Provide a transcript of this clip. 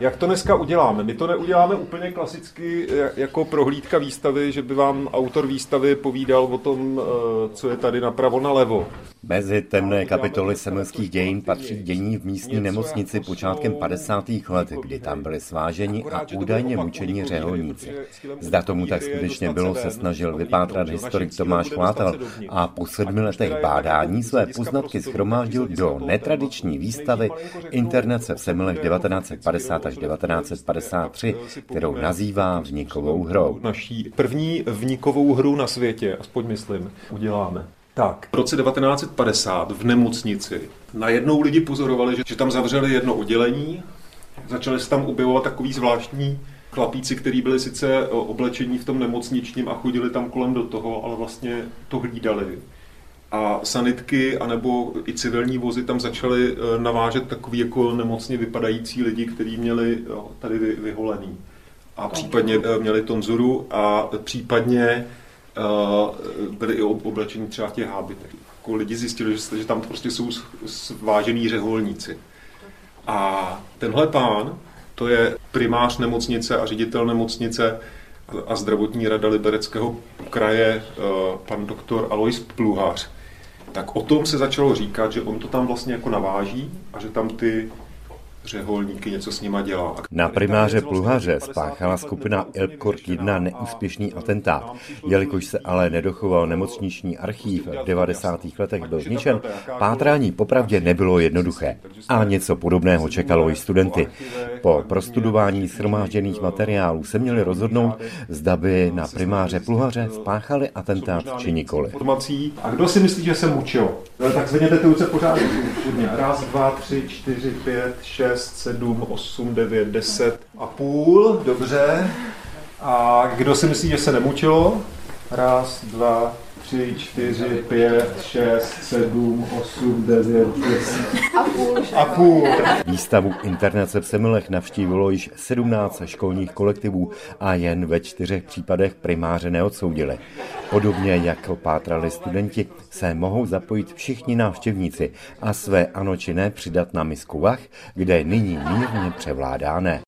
Jak to dneska uděláme? My to neuděláme úplně klasicky jako prohlídka výstavy, že by vám autor výstavy povídal o tom, eh, co je tady napravo nalevo. Mezi temné kapitoly semelských dějin patří dění v místní nemocnici počátkem 50. let, kdy tam byli sváženi a údajně mučení řeholníci. Zda tomu tak skutečně bylo, se snažil vypátrat historik Tomáš Chvátal a po sedmi letech bádání své poznatky schromáždil do netradiční výstavy Internace v Semilech 1950 až 1953, kterou nazývá vnikovou hrou. Naší první vnikovou hru na světě, aspoň myslím, uděláme. Tak. V roce 1950 v nemocnici najednou lidi pozorovali, že, že tam zavřeli jedno oddělení, začali se tam objevovat takový zvláštní chlapíci, kteří byli sice oblečení v tom nemocničním a chodili tam kolem do toho, ale vlastně to hlídali. A sanitky anebo i civilní vozy tam začaly eh, navážet takový jako nemocně vypadající lidi, kteří měli tady vyholený. A případně měli tonzuru a případně byli i oblečení třeba v těch hábitech. Jako lidi zjistili, že, že tam prostě jsou vážený řeholníci. A tenhle pán, to je primář nemocnice a ředitel nemocnice a zdravotní rada Libereckého kraje, pan doktor Alois Pluhář. Tak o tom se začalo říkat, že on to tam vlastně jako naváží a že tam ty řeholníky, něco s nima dělá. Na primáře Pluhaře spáchala skupina Elkort 1 neúspěšný atentát. Jelikož se ale nedochoval nemocniční archív, v 90. letech byl zničen, pátrání popravdě nebylo jednoduché. A něco podobného čekalo i studenty. Po prostudování shromážděných materiálů se měli rozhodnout, zda by na primáře Pluhaře spáchali atentát či nikoli. A kdo si myslí, že se mučil? No, tak zvedněte ty ruce pořádně. Raz, dva, tři, čtyři, pět, šest, sedm, osm, devět, deset a půl. Dobře. A kdo si myslí, že se nemučilo? Raz, dva, tři, čtyři, pět, šest, sedm, osm, devět, deset. A půl. A půl. Výstavu Internace v Semilech navštívilo již 17 školních kolektivů a jen ve čtyřech případech primáře neodsoudili. Podobně jako pátrali studenti, se mohou zapojit všichni návštěvníci a své ano či ne přidat na misku vach, kde nyní mírně převládá ne.